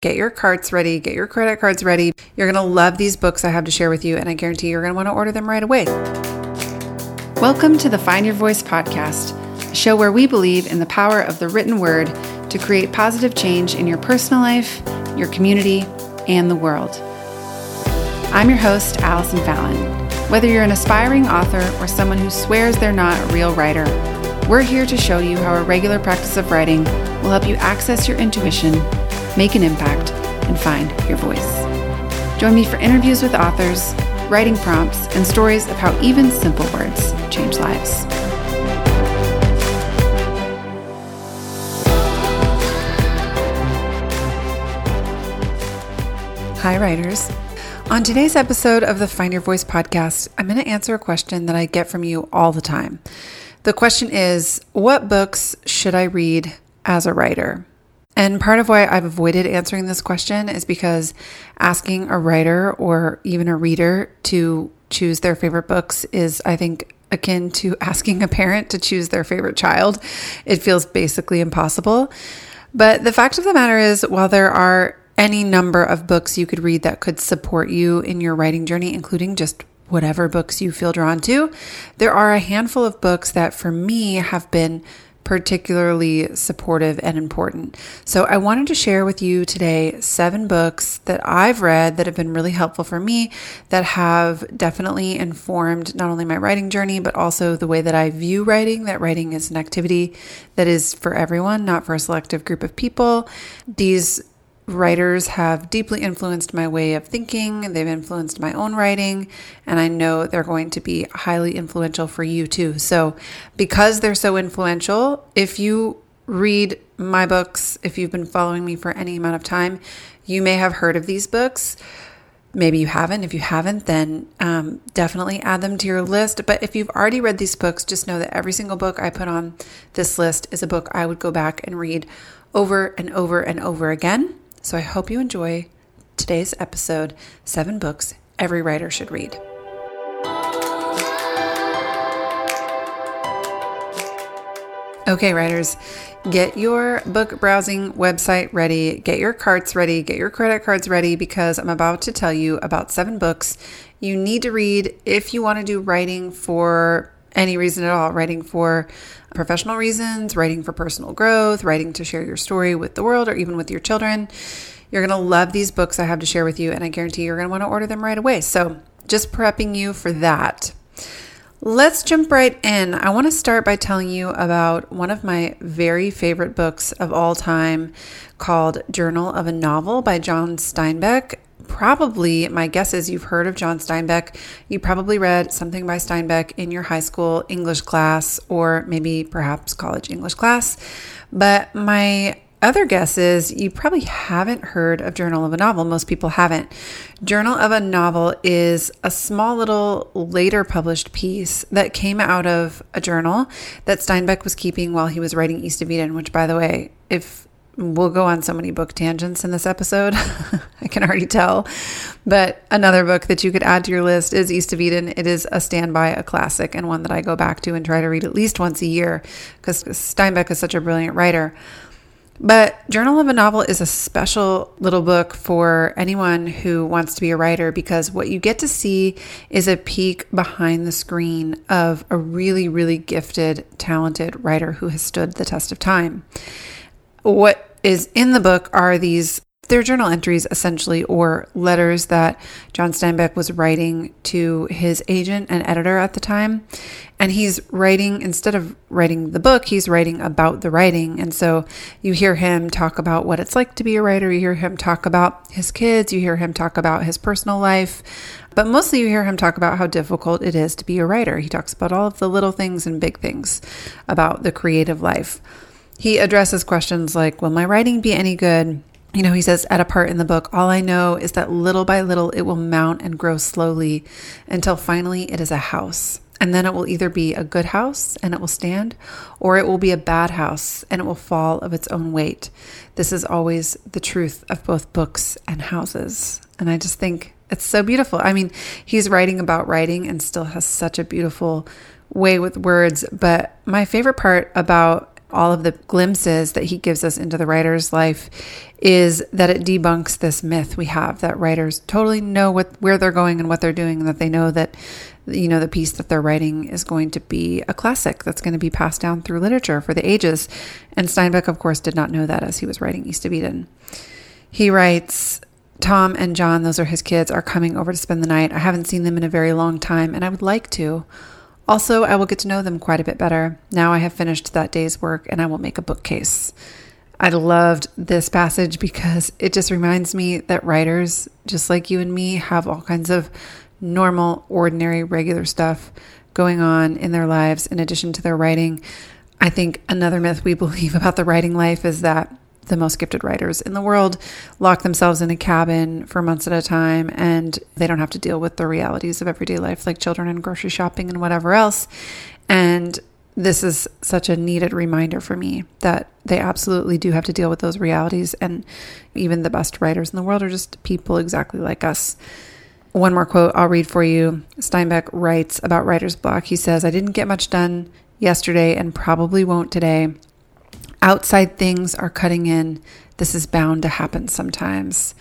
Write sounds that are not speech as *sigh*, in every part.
Get your carts ready, get your credit cards ready. You're going to love these books I have to share with you, and I guarantee you're going to want to order them right away. Welcome to the Find Your Voice podcast, a show where we believe in the power of the written word to create positive change in your personal life, your community, and the world. I'm your host, Allison Fallon. Whether you're an aspiring author or someone who swears they're not a real writer, we're here to show you how a regular practice of writing will help you access your intuition make an impact, and find your voice. Join me for interviews with authors, writing prompts, and stories of how even simple words change lives. Hi, writers. On today's episode of the Find Your Voice podcast, I'm going to answer a question that I get from you all the time. The question is What books should I read as a writer? And part of why I've avoided answering this question is because asking a writer or even a reader to choose their favorite books is, I think, akin to *laughs* asking a parent to choose their favorite child. It feels basically impossible. But the fact of the matter is, while there are any number of books you could read that could support you in your writing journey, including just whatever books you feel drawn to, there are a handful of books that for me have been particularly supportive and important. So, I wanted to share with you today seven books that I've read that have been really helpful for me, that have definitely informed not only my writing journey, but also the way that I view writing, that writing is an activity that is for everyone, not for a selective group of people. These writers have deeply influenced my way of thinking. They've influenced my own writing, and I know they're going to be highly influential for you too. So, because they're so influential, if you read my books, if you've been following me for any amount of time, you may have heard of these books. Maybe you haven't. If you haven't, then um, definitely add them to your list. But if you've already read these books, just know that every single book I put on this list is a book I would go back and read over and over and over again. So I hope you enjoy today's episode Seven Books Every Writer Should Read. Okay, writers, get your book browsing website ready, get your carts ready, get your credit cards ready because I'm about to tell you about seven books you need to read if you want to do writing for any reason at all writing for professional reasons, writing for personal growth, writing to share your story with the world or even with your children. You're going to love these books I have to share with you, and I guarantee you're going to want to order them right away. So, just prepping you for that. Let's jump right in. I want to start by telling you about one of my very favorite books of all time called Journal of a Novel by John Steinbeck probably, my guess is you've heard of John Steinbeck. You probably read something by Steinbeck in your high school English class or maybe perhaps college English class. But my other guess is you probably haven't heard of Journal of a Novel. Most people haven't. Journal of a Novel is a small little later published piece that came out of a journal that Steinbeck was keeping while he was writing East of Eden, which, by the way, if we'll go on so many book tangents in this episode. *laughs* I can already tell. But another book that you could add to your list is East of Eden. It is a standby, a classic, and one that I go back to and try to read at least once a year because Steinbeck is such a brilliant writer. But Journal of a Novel is a special little book for anyone who wants to be a writer because what you get to see is a peek behind the screen of a really, really gifted, talented writer who has stood the test of time. What is in the book are these they're journal entries essentially or letters that John Steinbeck was writing to his agent and editor at the time. And he's writing, instead of writing the book, he's writing about the writing. And so you hear him talk about what it's like to be a writer. You hear him talk about his kids. You hear him talk about his personal life. But mostly you hear him talk about how difficult it is to be a writer. He talks about all of the little things and big things about the creative life. He addresses questions like Will my writing be any good? You know, he says at a part in the book, all I know is that little by little it will mount and grow slowly until finally it is a house. And then it will either be a good house and it will stand, or it will be a bad house and it will fall of its own weight. This is always the truth of both books and houses. And I just think it's so beautiful. I mean, he's writing about writing and still has such a beautiful way with words. But my favorite part about all of the glimpses that he gives us into the writer's life is that it debunks this myth we have that writers totally know what where they're going and what they're doing and that they know that you know the piece that they're writing is going to be a classic that's going to be passed down through literature for the ages. And Steinbeck of course did not know that as he was writing East of Eden. He writes Tom and John those are his kids are coming over to spend the night. I haven't seen them in a very long time and I would like to also, I will get to know them quite a bit better. Now I have finished that day's work and I will make a bookcase. I loved this passage because it just reminds me that writers, just like you and me, have all kinds of normal, ordinary, regular stuff going on in their lives in addition to their writing. I think another myth we *laughs* believe about the writing life is that the most gifted writers in the world lock themselves in a cabin for months at a time and they don't have to deal with the realities of everyday life like children and grocery shopping and whatever else. And this is such a needed reminder for me that they absolutely do have to deal with those realities. And even the best writers in the world are just people exactly like us. One more quote I'll read for you. Steinbeck writes about writer's block. He says, I didn't get much done yesterday and probably won't today. Outside things are cutting in. This is bound to happen sometimes.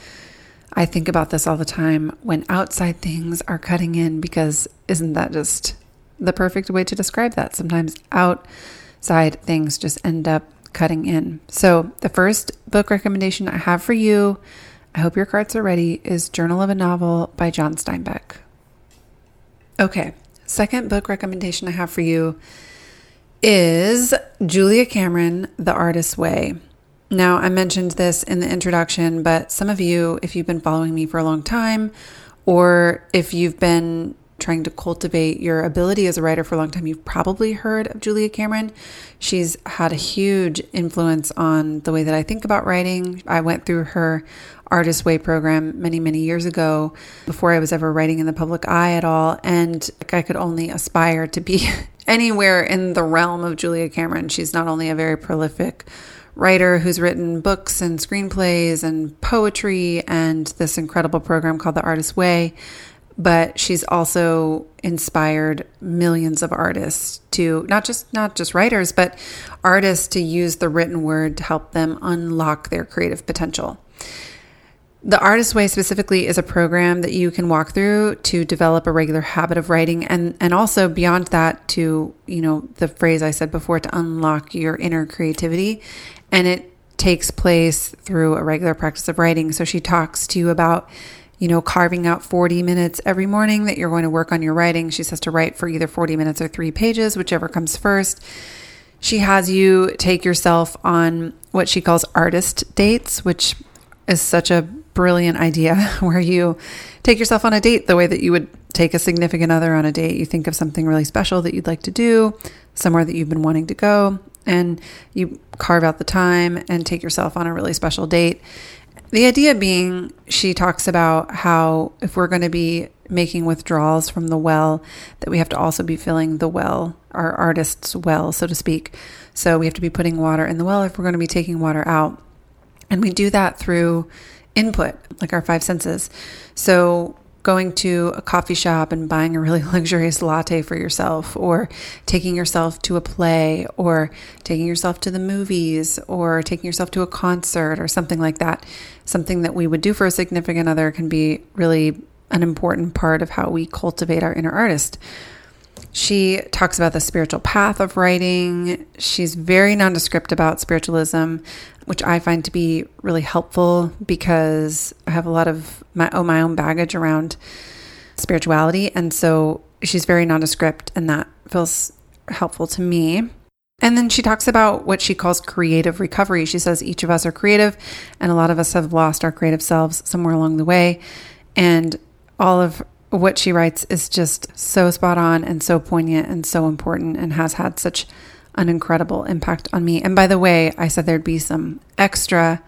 I think about this all the time when outside things are cutting in because isn't that just the perfect way to describe that? Sometimes outside things just end up cutting in. So, the first book recommendation I have for you, I hope your cards are ready, is Journal of a Novel by John Steinbeck. Okay, second book recommendation I have for you is Julia Cameron, The Artist's Way. Now, I mentioned this in the introduction, but some of you, if you've been following me for a long time, or if you've been trying to cultivate your ability as a writer for a long time, you've probably heard of Julia Cameron. She's had a huge influence on the way that I think about writing. I went through her Artist Way program many, many years ago before I was ever writing in the public eye at all. And I could only aspire to be *laughs* anywhere in the realm of Julia Cameron. She's not only a very prolific writer who's written books and screenplays and poetry and this incredible program called The Artist Way, but she's also inspired millions of artists to not just not just writers, but artists to use the written word to help them unlock their creative potential. The Artist Way specifically is a program that you can walk through to develop a regular habit of writing and and also beyond that to, you know, the phrase I said before to unlock your inner creativity and it takes place through a regular practice of writing. So she talks to you about you know, carving out 40 minutes every morning that you're going to work on your writing. She says to write for either 40 minutes or 3 pages, whichever comes first. She has you take yourself on what she calls artist dates, which is such a brilliant idea *laughs* where you take yourself on a date the way that you would take a significant other on a date. You think of something really special that you'd like to do, somewhere that you've been wanting to go, and you carve out the time and take yourself on a really special date. The idea being, she talks about how if we're going to be making withdrawals from the well, that we have to also be filling the well, our artist's well, so to speak. So we have to be putting water in the well if we're going to be taking water out. And we do that through input, like our five senses. So, going to a coffee shop and buying a really *laughs* luxurious latte for yourself, or taking yourself to a play, or taking yourself to the movies, or taking yourself to a concert, or something like that. Something that we would do for a significant other can be really an important part of how we cultivate our inner artist. She talks about the spiritual path of writing. She's very nondescript about spiritualism, which I find to be really helpful because I have a lot of my, oh, my own baggage around spirituality. And so she's very nondescript, and that feels helpful to me. And then she talks about what she calls creative recovery. She says each of us are creative, and a lot of us have lost our creative selves somewhere along the way. And all of what she writes is just so spot on and so poignant and so important and has had such an incredible impact on me. And by the way, I said there'd be some extra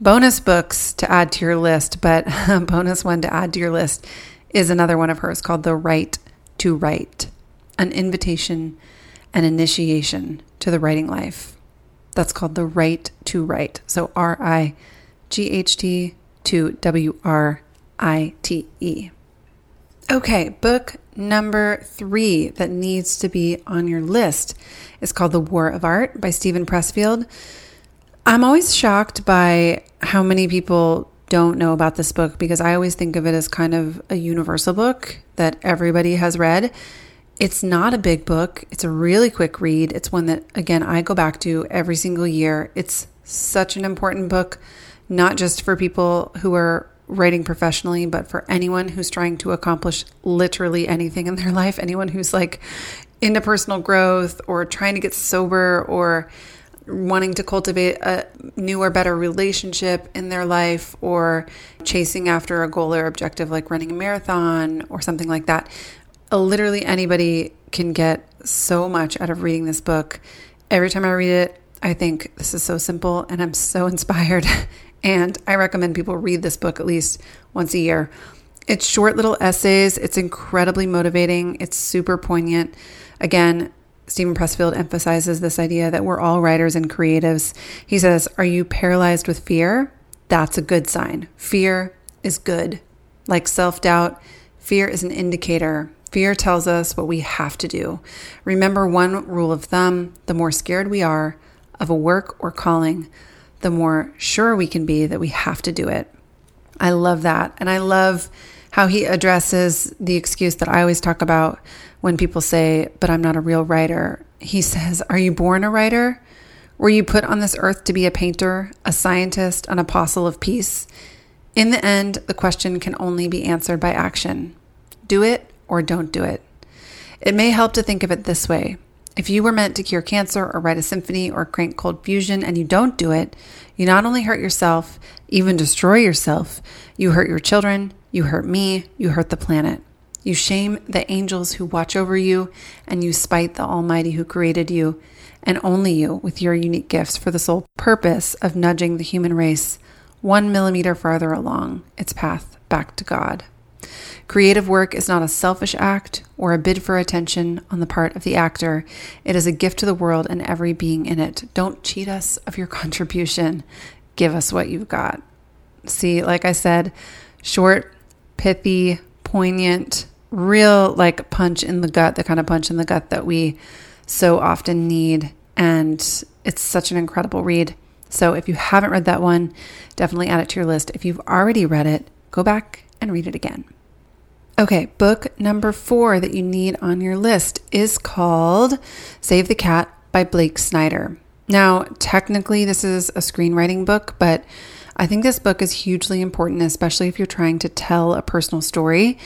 bonus books to add to your list, but *laughs* a bonus one to add to your list is another one of hers called The Right to Write An Invitation and Initiation to the Writing Life. That's called The Right to Write. So R I G H T to W R I T E. Okay, book number three that needs to be on your list is called The War of Art by Steven Pressfield. I'm always shocked by how many people don't know about this book because I always think of it as kind of a universal book that everybody has read. It's not a big book, it's a really quick read. It's one that, again, I go back to every single year. It's such an important book, not just for people who are writing professionally, but for anyone who's trying to accomplish literally anything in their *laughs* life, anyone who's like into personal growth or trying to get sober or wanting to cultivate a new or better relationship in their life or chasing after a goal or objective like running a marathon or something like that. Uh, literally anybody can get so much out of reading this book. Every time I read it, I think this is so simple and I'm so *laughs* inspired. And I recommend people read this book at least once a year. It's short little essays, it's incredibly motivating, it's super poignant. Again, Steven Pressfield emphasizes this idea that we're all writers and creatives. He says, Are you paralyzed with fear? That's a good sign. Fear is good. Like self doubt, fear is an indicator. Fear tells us what we have to do. Remember one rule of thumb the more scared we are of a work or calling, the more sure we can be that we have to do it. I love that. And I love how he addresses the excuse that I always talk about when people say, But I'm not a real writer. He says, Are you born a writer? Were you put on this earth to be a painter, a scientist, an apostle of peace? In the end, the question can only be answered by action do it or don't do it. It may help to think of it this way if you were meant to cure cancer or write a symphony or crank cold fusion and you don't do it, you not only hurt yourself, even destroy yourself, you hurt your children, you hurt me, you hurt the planet. You shame the angels who watch over you, and you spite the Almighty who created you, and only you with your unique gifts for the sole purpose of nudging the human race one millimeter farther along its path back to God. Creative work is not a selfish act or a bid for attention on the part of the actor. It is a gift to the world and every being in it. Don't cheat us of your *laughs* contribution. Give us what you've got. See, like I said, short, pithy, poignant, real like punch in the gut, the kind of punch in the gut that we so often need. And it's such an incredible read. So if you haven't read that one, definitely add it to your list. If you've already read it, go back and read it again. Okay, book number four that you need on your list is called Save the Cat by Blake Snyder. Now, technically, this is a screenwriting book, but I think this book is hugely important, especially if you're trying to tell a personal story.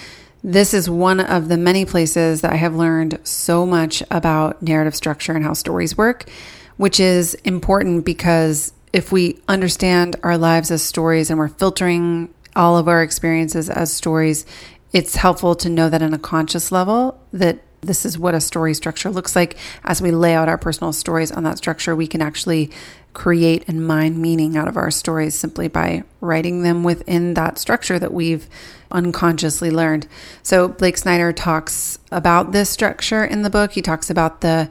This is one of the many places that I have learned so much about narrative structure and how stories work, which is important because if we understand our lives as stories and we're filtering all of our experiences as stories, it's helpful to know that on a conscious level that this is what a story structure looks like. As we lay out our personal stories on that structure we can actually create and mine meaning out of our stories simply by writing them within that structure that we've unconsciously learned. So blake snyder talks about this structure in the book. He talks about the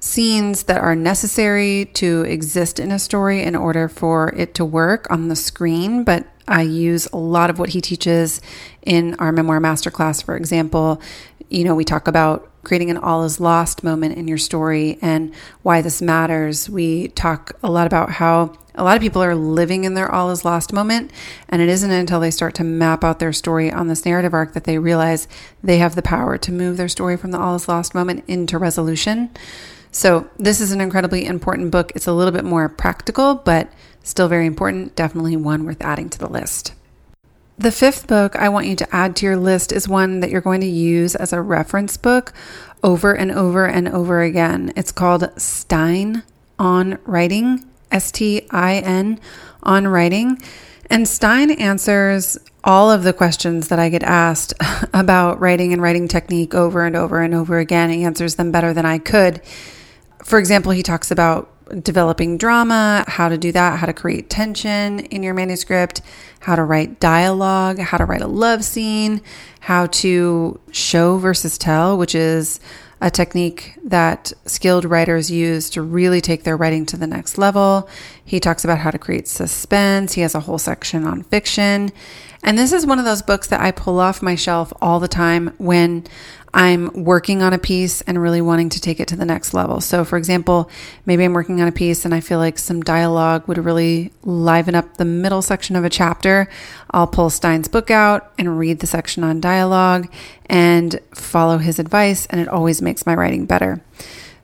scenes that are necessary to exist in a story in order for it to work on the screen but I use a lot of what he teaches in our memoir masterclass, for example. You know, we talk about creating an all is lost moment in your story and why this matters. We talk a lot about how a lot of people are living in their all is lost moment, and it isn't until they start to map out their story on this narrative arc that they realize they have the power to move their story from the all is lost moment into resolution. So, this is an incredibly important book. It's a little bit more practical, but Still very important, definitely one worth adding to the list. The fifth book I want you to add to your list is one that you're going to use as a reference book over and over and over again. It's called Stein on Writing, S T I N on Writing. And Stein answers all of the questions that I get asked *laughs* about writing and writing technique over and over and over again. He answers them better than I could. For example, he talks about developing drama, how to do that, how to create tension in your manuscript, how to write dialogue, how to write a love scene, how to show versus tell, which is a technique that skilled writers use to really take their writing to the next level. He talks about how to create suspense. He has a whole section on fiction. And this is one of those books that I pull off my shelf all the time when I'm working on a piece and really wanting to take it to the next level. So, for example, maybe I'm working on a piece and I feel like some dialogue would really liven up the middle section of a chapter. I'll pull Stein's book out and read the section on dialogue and follow his advice, and it always makes my writing better.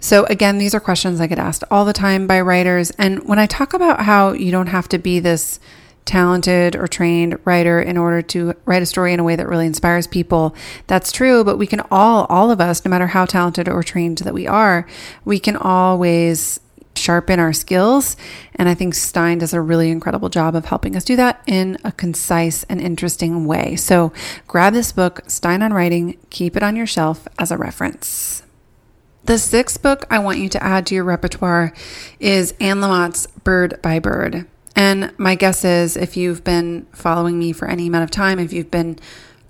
So, again, these are questions I get asked all the time by writers. And when I talk about how you don't have to be this talented or trained writer in order to write a story in a way that really inspires people. That's true, but we can all, all of us, no matter how talented or trained that we are, we can always sharpen our skills. And I think Stein does a really incredible job of helping us do that in a concise and interesting way. So grab this book, Stein on Writing, keep it on your shelf as a reference. The sixth book I want you to add to your repertoire is Anne Lamott's Bird by Bird. And my guess is if you've been following me for any amount of time, if you've been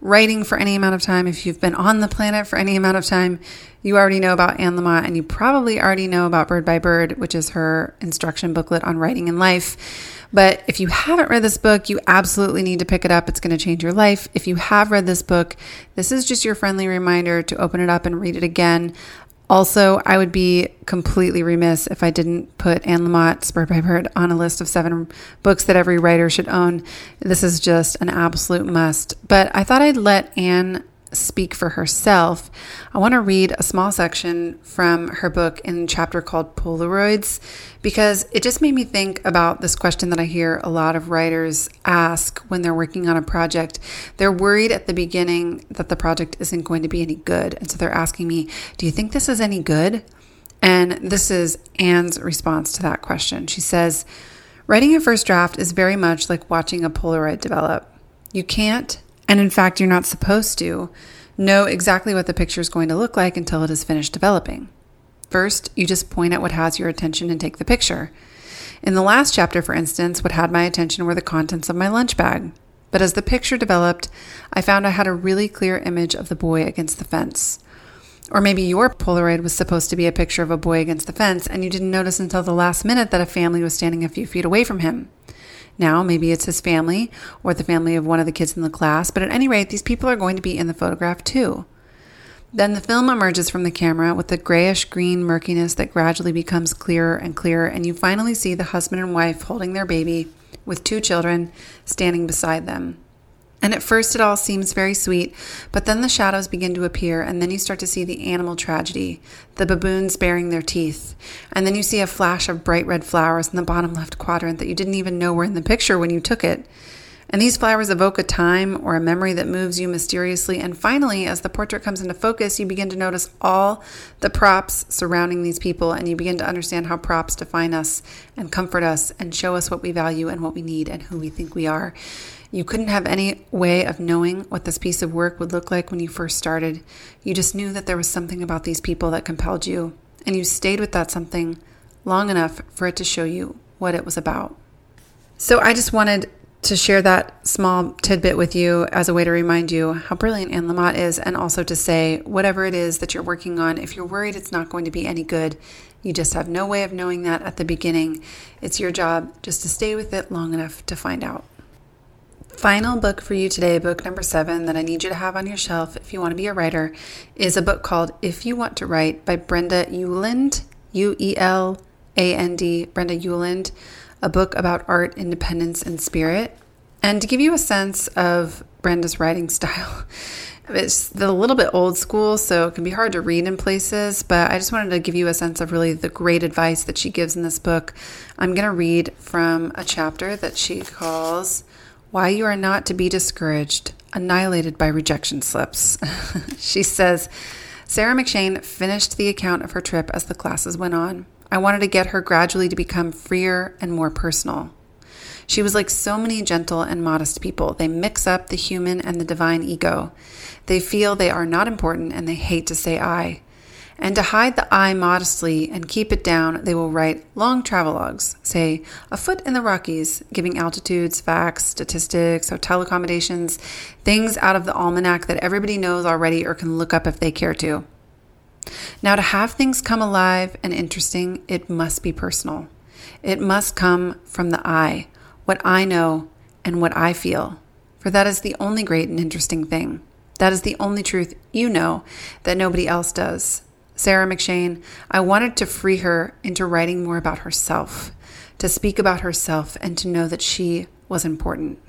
writing for any amount of time, if you've been on the planet for any amount of time, you already know about Anne Lamott and you probably already know about Bird by Bird, which is her instruction booklet on writing in life. But if you haven't read this book, you absolutely need to pick it up. It's going to change your life. If you have read this book, this is just your friendly reminder to open it up and read it again. Also, I would be completely remiss if I didn't put Anne Lamott's Bird by Bird on a list of seven books that every writer should own. This is just an absolute must. But I thought I'd let Anne speak for herself, I want to read a small section from her book in chapter called Polaroids because it just made me think about this question that I hear a lot of writers ask when they're working on a project. They're worried at the beginning that the project isn't going to be any good. And so they're asking me, Do you think this is any good? And this is Anne's response to that question. She says, Writing a first draft is very much like watching a Polaroid develop. You can't and in fact, you're not supposed to know exactly what the picture is going to look like until it is finished developing. First, you just point at what has your attention and take the picture. In the last chapter, for instance, what had my attention were the contents of my lunch bag. But as the picture developed, I found I had a really clear image of the boy against the fence. Or maybe your Polaroid was supposed to be a picture of a boy against the fence, and you didn't notice until the last minute that a family was standing a few feet away from him. Now, maybe it's his family or the family of one of the kids in the class, but at any rate, these people are going to be in the photograph too. Then the film emerges from the camera with the grayish green murkiness that gradually becomes clearer and clearer, and you finally see the husband and wife holding their baby with two children standing beside them. And at first, it all seems very sweet, but then the shadows begin to appear, and then you start to see the animal tragedy the baboons baring their teeth. And then you see a flash of bright red flowers in the bottom left quadrant that you didn't even know were in the picture when you took it. And these flowers evoke a time or a memory that moves you mysteriously. And finally, as the portrait comes into focus, you begin to notice all the props surrounding these people, and you begin to understand how props define us and comfort us and show us what we value and what we need and who we think we are. You couldn't have any way of knowing what this piece of work would look like when you first started. You just knew that there was something about these people that compelled you, and you stayed with that something long enough for it to show you what it was about. So I just wanted to share that small tidbit with you as a way to remind you how brilliant Anne Lamott is, and also to say, whatever it is that you're working on, if you're worried it's not going to be any good, you just have no way of knowing that at the beginning. It's your job just to stay with it long enough to find out. Final book for you today, book number seven, that I need you to have on your shelf if you want to be a writer, is a book called If You Want to Write by Brenda Ueland, U E L A N D, Brenda Ueland, a book about art, independence, and spirit. And to give you a sense of Brenda's writing *laughs* style, it's a little bit old school, so it can be hard to read in places, but I just wanted to give you a sense of really the great advice that she gives in this book. I'm going to read from a chapter that she calls why you are not to be discouraged, annihilated by rejection slips. *laughs* she says, Sarah McShane finished the account of her trip as the classes went on. I wanted to get her gradually to become freer and more personal. She was like so many gentle and modest people. They mix up the human and the divine ego. They feel they are not important and they hate to say I. And to hide the I modestly and keep it down, they will write long travelogues, say, a foot in the Rockies, giving altitudes, facts, statistics, hotel accommodations, things out of the almanac that everybody knows already or can look up if they care to. Now, to have things come alive and interesting, it must be personal. It must come from the I, what I know and what I feel, for that is the only great and interesting thing. That is the only truth you know that nobody else does. Sarah McShane, I wanted to free her into writing more about herself, to speak about herself, and to know that she was important.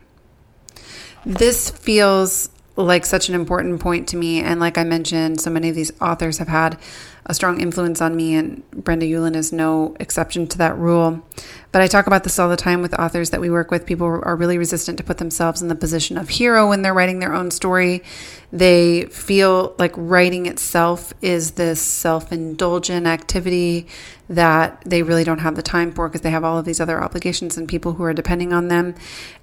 This feels like such an important point to me. And like I mentioned, so many of these authors have had a strong influence on me, and Brenda Ueland is no exception to that rule. But I talk about this all the time with authors that we work with. People are really resistant to put themselves in the position of hero when they're writing their own story. They feel like writing itself is this self indulgent activity that they really don't have the time for because they have all of these other obligations and people who are depending on them.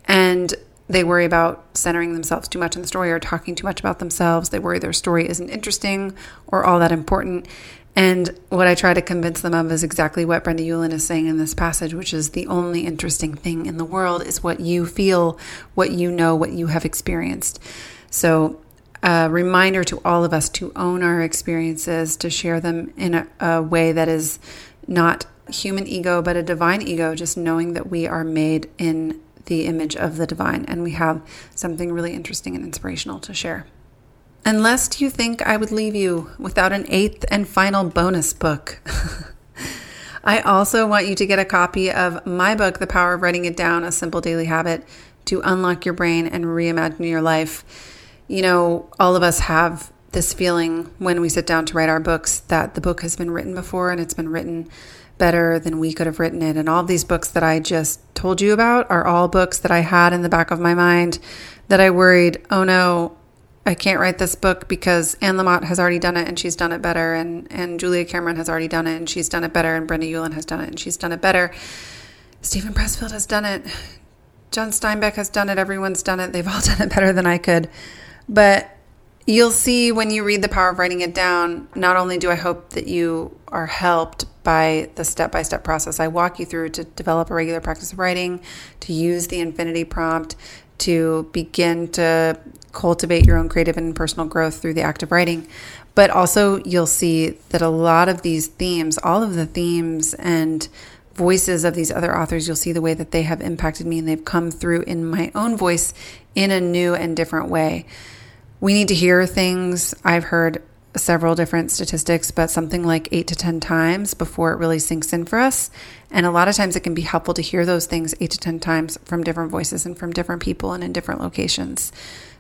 And they worry about centering themselves too much in the story or talking too much about themselves. They worry their story isn't interesting or all that important. And what I try to convince them of is exactly what Brenda Ueland is saying in this passage, which is the only interesting thing in the world is what you feel, what you know, what you have experienced. So, a reminder to all of us to own our experiences, to share them in a, a way that is not human ego, but a divine ego, just knowing that we are made in the image of the divine, and we have something really interesting and inspirational to share. And lest you think I would leave you without an eighth and final bonus book, *laughs* I also want you to get a copy of my book, The Power of Writing It Down A Simple Daily Habit to Unlock Your Brain and Reimagine Your Life. You know, all of us have this feeling when we sit down to write our books that the book has been written before and it's been written better than we could have written it. And all these books that I just told you about are all books that I had in the back of my mind that I worried, oh no, I can't write this book because Anne Lamott has already done it and she's done it better, and, and Julia Cameron has already done it and she's done it better, and Brenda Ueland has done it and she's done it better. Steven Pressfield has done it. John Steinbeck has done it. Everyone's done it. They've all *laughs* done it better than I could. But you'll see when you read The Power of Writing It Down, not only do I hope that you are helped by the step by step process I walk you through to develop a regular practice of writing, to use the infinity prompt, to begin to cultivate your own creative and personal growth through the act of writing. But also, you'll see that a lot of these themes, all of the themes and voices of these other authors, you'll see the way that they have impacted me and they've come through in my own voice in a new and different way. We need to hear things. I've heard several different statistics, but something like eight to 10 times before it really sinks in for us. And a lot of times it can be helpful to hear those things eight to 10 times from different voices and from different people and in different locations.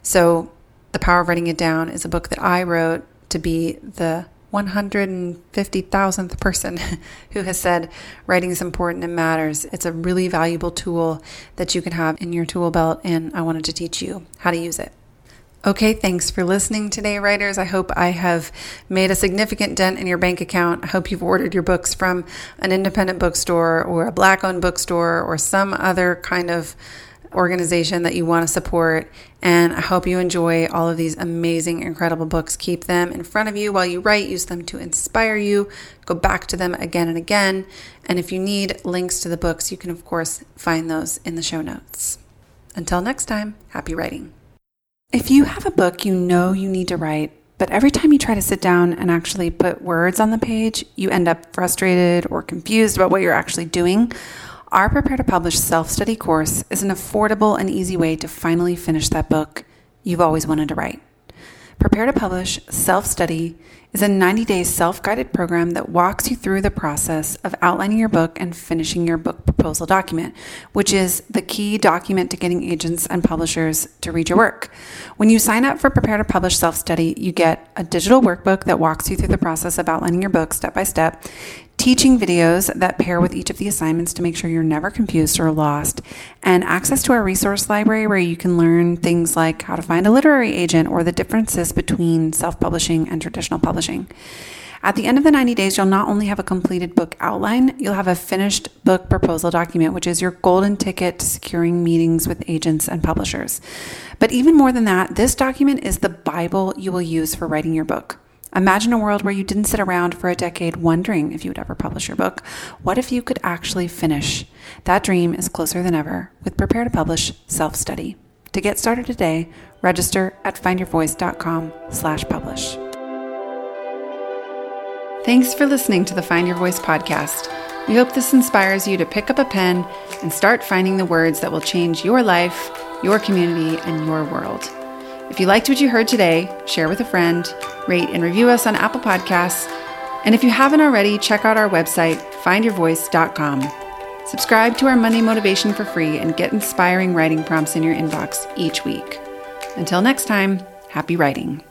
So, The Power of Writing It Down is a book that I wrote to be the 150,000th person *laughs* who has said writing is important and matters. It's a really valuable tool that you can have in your tool belt, and I wanted to teach you how to use it. Okay, thanks for listening today, writers. I hope I have made a significant dent in your bank account. I hope you've ordered your books from an independent bookstore or a black owned bookstore or some other kind of organization that you want to support. And I hope you enjoy all of these amazing, incredible books. Keep them in front of you while you write, use them to inspire you. Go back to them again and again. And if you need links to the books, you can, of course, find those in the show notes. Until next time, happy writing. If you have a book you know you need to write, but every time you try to sit down and actually put words on the page, you end up frustrated or confused about what you're actually doing, our Prepare to Publish self study course is an affordable and easy way to finally finish that book you've always wanted to write. Prepare to Publish Self Study is a 90 day self guided program that walks you through the process of outlining your book and finishing your book proposal document, which is the key document to getting agents and publishers to read your work. When you sign up for Prepare to Publish Self Study, you get a digital workbook that walks you through the process of outlining your book step by step teaching videos that pair with each of the assignments to make sure you're never confused or lost, and access to our resource library where you can learn things like how to find a literary agent or the differences between self publishing and traditional publishing. At the end of the 90 days, you'll not only have a completed book outline, you'll have a finished book proposal document, which is your golden ticket to securing meetings with agents and publishers. But even more than that, this document is the Bible you will use for writing your book. Imagine a world where you didn't sit around for a decade wondering if you would ever publish your book. What if you could actually finish? That dream is closer than ever with Prepare to Publish Self Study. To get started today, register at findyourvoice.com/publish. Thanks for listening to the Find Your Voice podcast. We hope this inspires you to pick up a pen and start finding the words that will change your life, your community, and your world. If you liked what you heard today, share with a friend, rate and review us on Apple Podcasts, and if you haven't already, check out our website, findyourvoice.com. Subscribe to our Monday Motivation for free and get inspiring writing prompts in your inbox each week. Until next time, happy writing.